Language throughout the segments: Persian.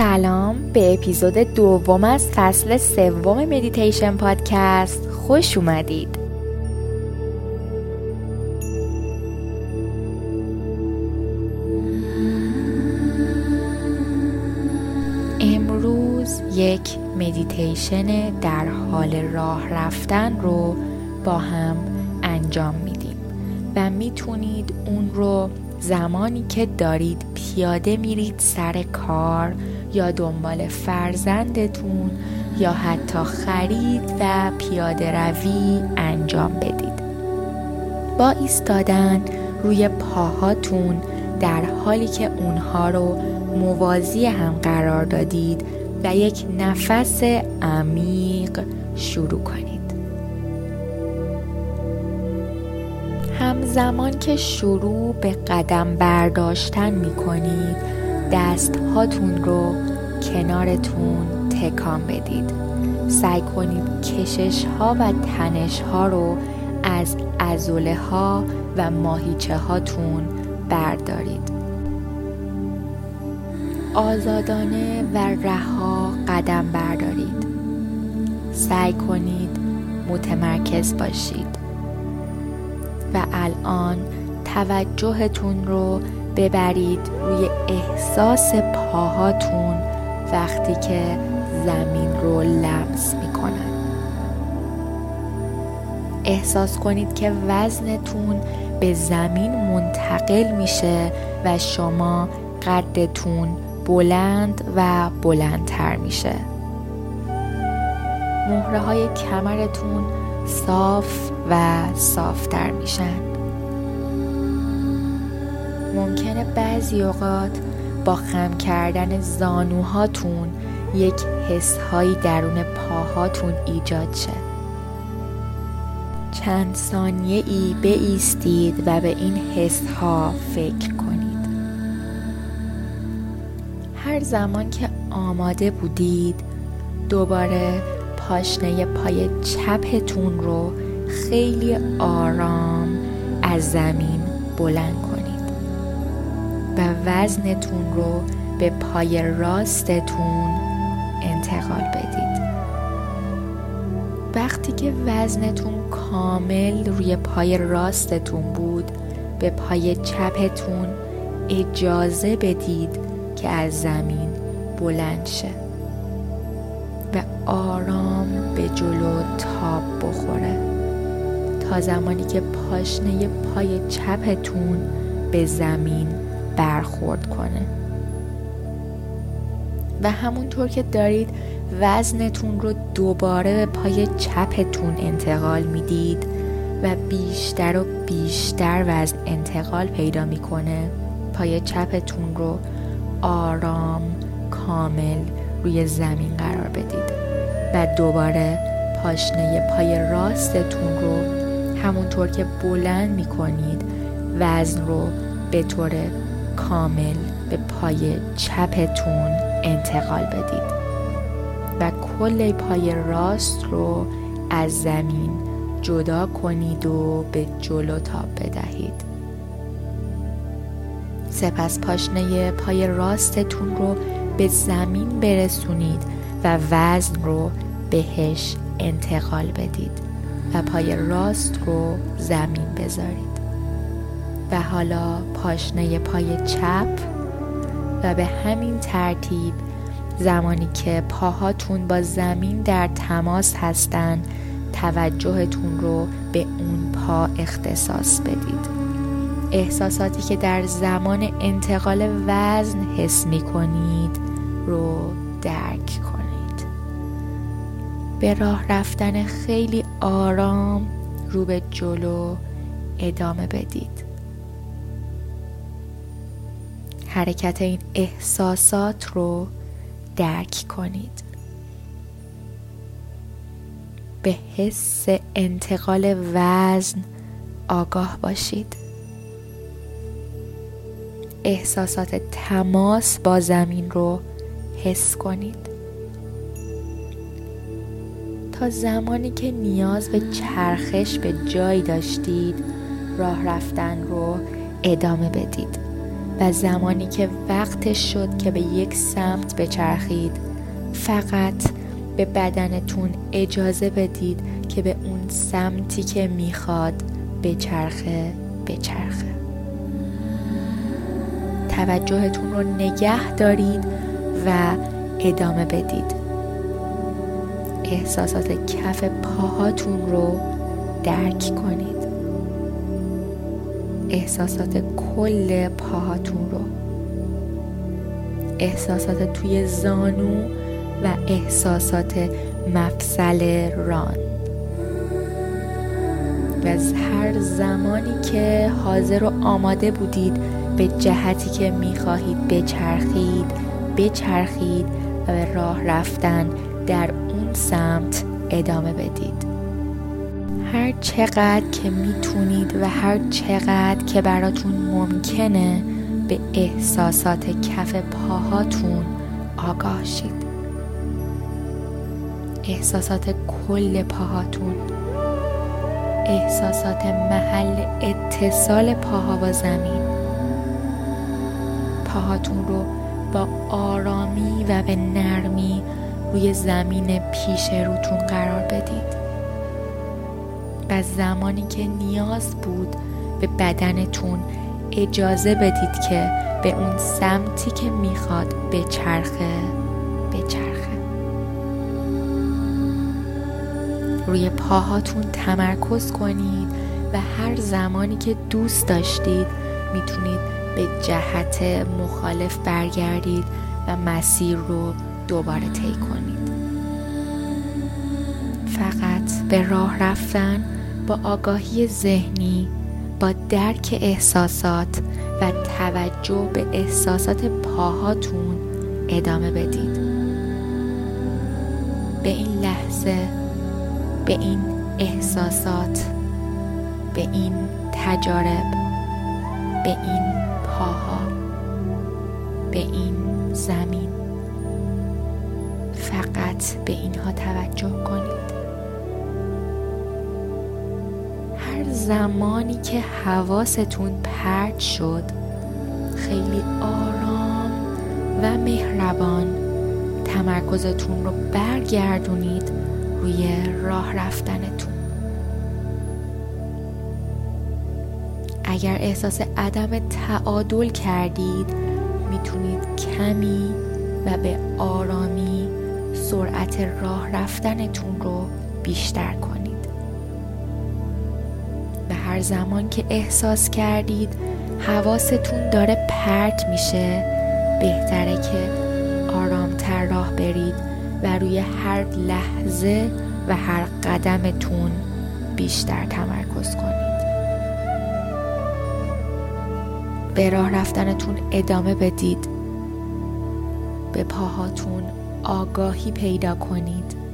سلام به اپیزود دوم از فصل سوم مدیتیشن پادکست. خوش اومدید. امروز یک مدیتیشن در حال راه رفتن رو با هم انجام میدیم و می‌تونید اون رو زمانی که دارید پیاده میرید سر کار یا دنبال فرزندتون یا حتی خرید و پیاده روی انجام بدید. با ایستادن روی پاهاتون در حالی که اونها رو موازی هم قرار دادید و یک نفس عمیق شروع کنید. همزمان که شروع به قدم برداشتن می کنید دست هاتون رو کنارتون تکان بدید. سعی کنید کشش ها و تنش ها رو از ازوله ها و ماهیچه هاتون بردارید. آزادانه و رها قدم بردارید. سعی کنید متمرکز باشید. و الان توجهتون رو ببرید روی احساس پاهاتون وقتی که زمین رو لمس می‌کنن. احساس کنید که وزنتون به زمین منتقل میشه و شما قدتون بلند و بلندتر میشه. مهره های کمرتون صاف و صافتر میشن. ممکنه بعضی اوقات با خم کردن زانوهاتون یک حسهایی درون پاهاتون ایجاد شه. چند ثانیه ای بایستید و به این حسها فکر کنید. هر زمان که آماده بودید دوباره پاشنه پای چپتون رو خیلی آرام از زمین بلند کنید وزنتون رو به پای راستتون انتقال بدید. وقتی که وزنتون کامل روی پای راستتون بود به پای چپتون اجازه بدید که از زمین بلند شه و آرام به جلو تاب بخوره. تا زمانی که پاشنه پای چپتون به زمین برخورد کنه. و همونطور که دارید وزنتون رو دوباره به پای چپتون انتقال می‌دید و بیشتر و بیشتر وزن انتقال پیدا می‌کنه پای چپتون رو آرام کامل روی زمین قرار بدید و دوباره پاشنه پای راستتون رو همونطور که بلند می کنید وزن رو به طور کامل به پای چپتون انتقال بدید و کل پای راست رو از زمین جدا کنید و به جلو تاب بدهید. سپس پاشنه پای راستتون رو به زمین برسونید و وزن رو بهش انتقال بدید و پای راست رو زمین بذارید. و حالا پاشنه پای چپ و به همین ترتیب زمانی که پاهاتون با زمین در تماس هستند توجهتون رو به اون پا اختصاص بدید. احساساتی که در زمان انتقال وزن حس می کنید رو درک کنید. به راه رفتن خیلی آرام رو به جلو ادامه بدید. حرکت این احساسات رو درک کنید. به حس انتقال وزن آگاه باشید. احساسات تماس با زمین رو حس کنید. تا زمانی که نیاز به چرخش به جایی داشتید راه رفتن رو ادامه بدید. و زمانی که وقتش شد که به یک سمت بچرخید. فقط به بدنتون اجازه بدید که به اون سمتی که می‌خواد بچرخه بچرخه. توجهتون رو نگه دارید و ادامه بدید. احساسات کف پاهاتون رو درک کنید. احساسات کل پاهاتون رو. احساسات توی زانو و احساسات مفصل ران. و از هر زمانی که حاضر و آماده بودید به جهتی که می‌خواهید بچرخید بچرخید و به راه رفتن در اون سمت ادامه بدید. هر چقدر که می‌تونید و هر چقدر که براتون ممکنه به احساسات کف پاهاتون آگاه شید احساسات کل پاهاتون احساسات محل اتصال پاها با زمین. پاهاتون رو با آرامی و به نرمی روی زمین پیش روتون قرار بدید. و زمانی که نیاز بود به بدنتون اجازه بدید که به اون سمتی که می‌خواد بچرخه بچرخه. روی پاهاتون تمرکز کنید و هر زمانی که دوست داشتید می‌تونید به جهت مخالف برگردید و مسیر رو دوباره طی کنید. فقط به راه رفتن با آگاهی ذهنی با درک احساسات و توجه به احساسات پاهاتون ادامه بدید به این لحظه به این احساسات به این تجارب به این پاها به این زمین فقط به اینها توجه کنید. زمانی که حواستون پرد شد. خیلی آرام و مهربان. تمرکزتون رو برگردونید روی راه رفتنتون. اگر احساس عدم تعادل کردید می‌تونید کمی و به آرامی سرعت راه رفتنتون رو بیشتر کنید. هر زمان که احساس کردید حواستون داره پرت میشه بهتره که آرامتر راه برید و روی هر لحظه و هر قدمتون بیشتر تمرکز کنید. به راه رفتنتون ادامه بدید. به پاهاتون آگاهی پیدا کنید.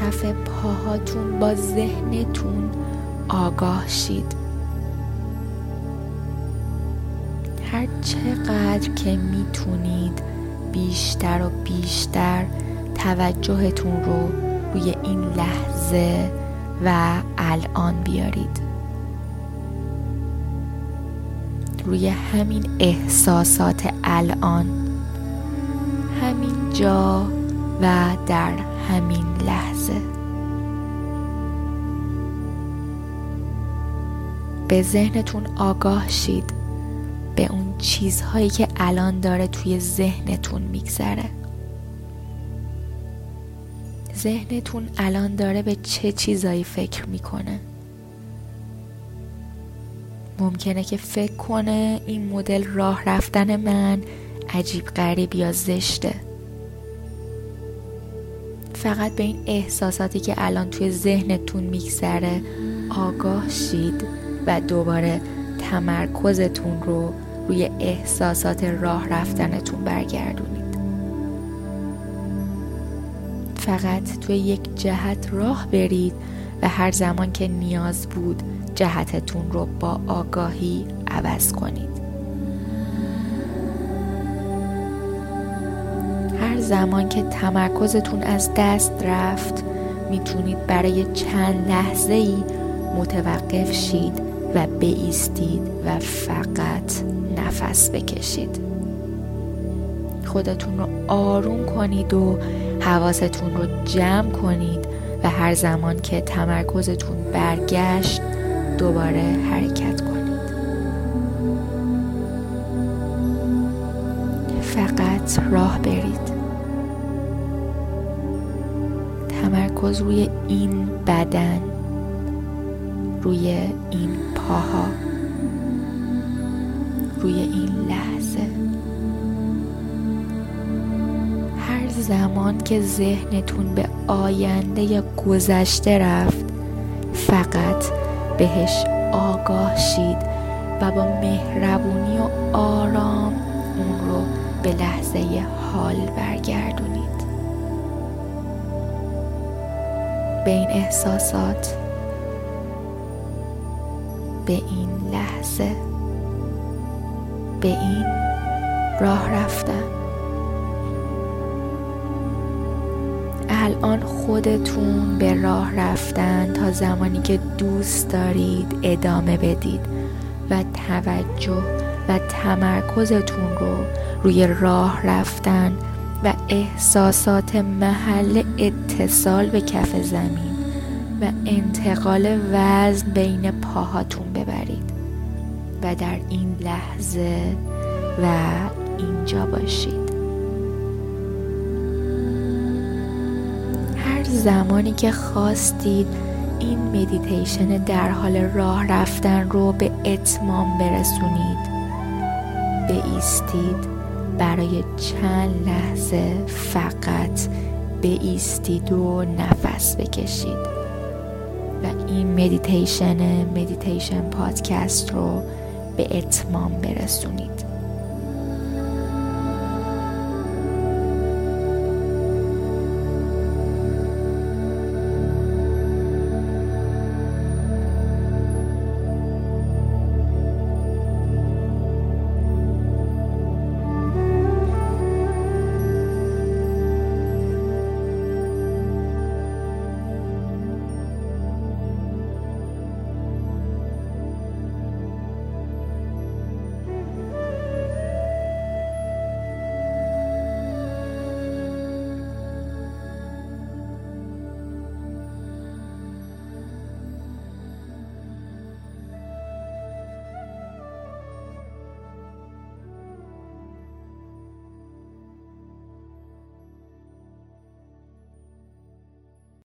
کف پاهاتون با ذهنتون آگاه شید هر چقدر که می‌تونید بیشتر و بیشتر توجهتون رو روی این لحظه و الان بیارید. روی همین احساسات الان همین جا و در همین لحظه. به ذهنتون آگاه شید. به اون چیزهایی که الان داره توی ذهنتون میگذره. ذهنتون الان داره به چه چیزایی فکر می‌کنه؟ ممکنه که فکر کنه این مدل راه رفتن من عجیب غریب یا زشته. فقط به این احساساتی که الان توی ذهنتون میگذره آگاه شید و دوباره تمرکزتون رو روی احساسات راه رفتنتون برگردونید. فقط توی یک جهت راه برید و هر زمان که نیاز بود جهتتون رو با آگاهی عوض کنید. زمان که تمرکزتون از دست رفت می‌تونید برای چند لحظه ای متوقف شید و بیستید و فقط نفس بکشید. خودتون رو آروم کنید و حواستون رو جمع کنید و هر زمان که تمرکزتون برگشت دوباره حرکت کنید. فقط راه برید. تمرکز روی این بدن روی این پاها روی این لحظه. هر زمان که ذهنتون به آینده یا گذشته رفت فقط بهش آگاه شید و با مهربونی و آرام اون رو به لحظه حال برگردونید. به این احساسات. به این لحظه. به این راه رفتن. الان خودتون به راه رفتن تا زمانی که دوست دارید ادامه بدید و توجه و تمرکزتون رو روی راه رفتن و احساسات محل اتصال به کف زمین و انتقال وزن بین پاهاتون ببرید و در این لحظه و اینجا باشید. هر زمانی که خواستید این مدیتیشن در حال راه رفتن رو به اتمام برسونید ایستید برای چند لحظه فقط ایستید و نفس بکشید. و این مدیتیشن مدیتیشن پادکست رو به اتمام برسونید.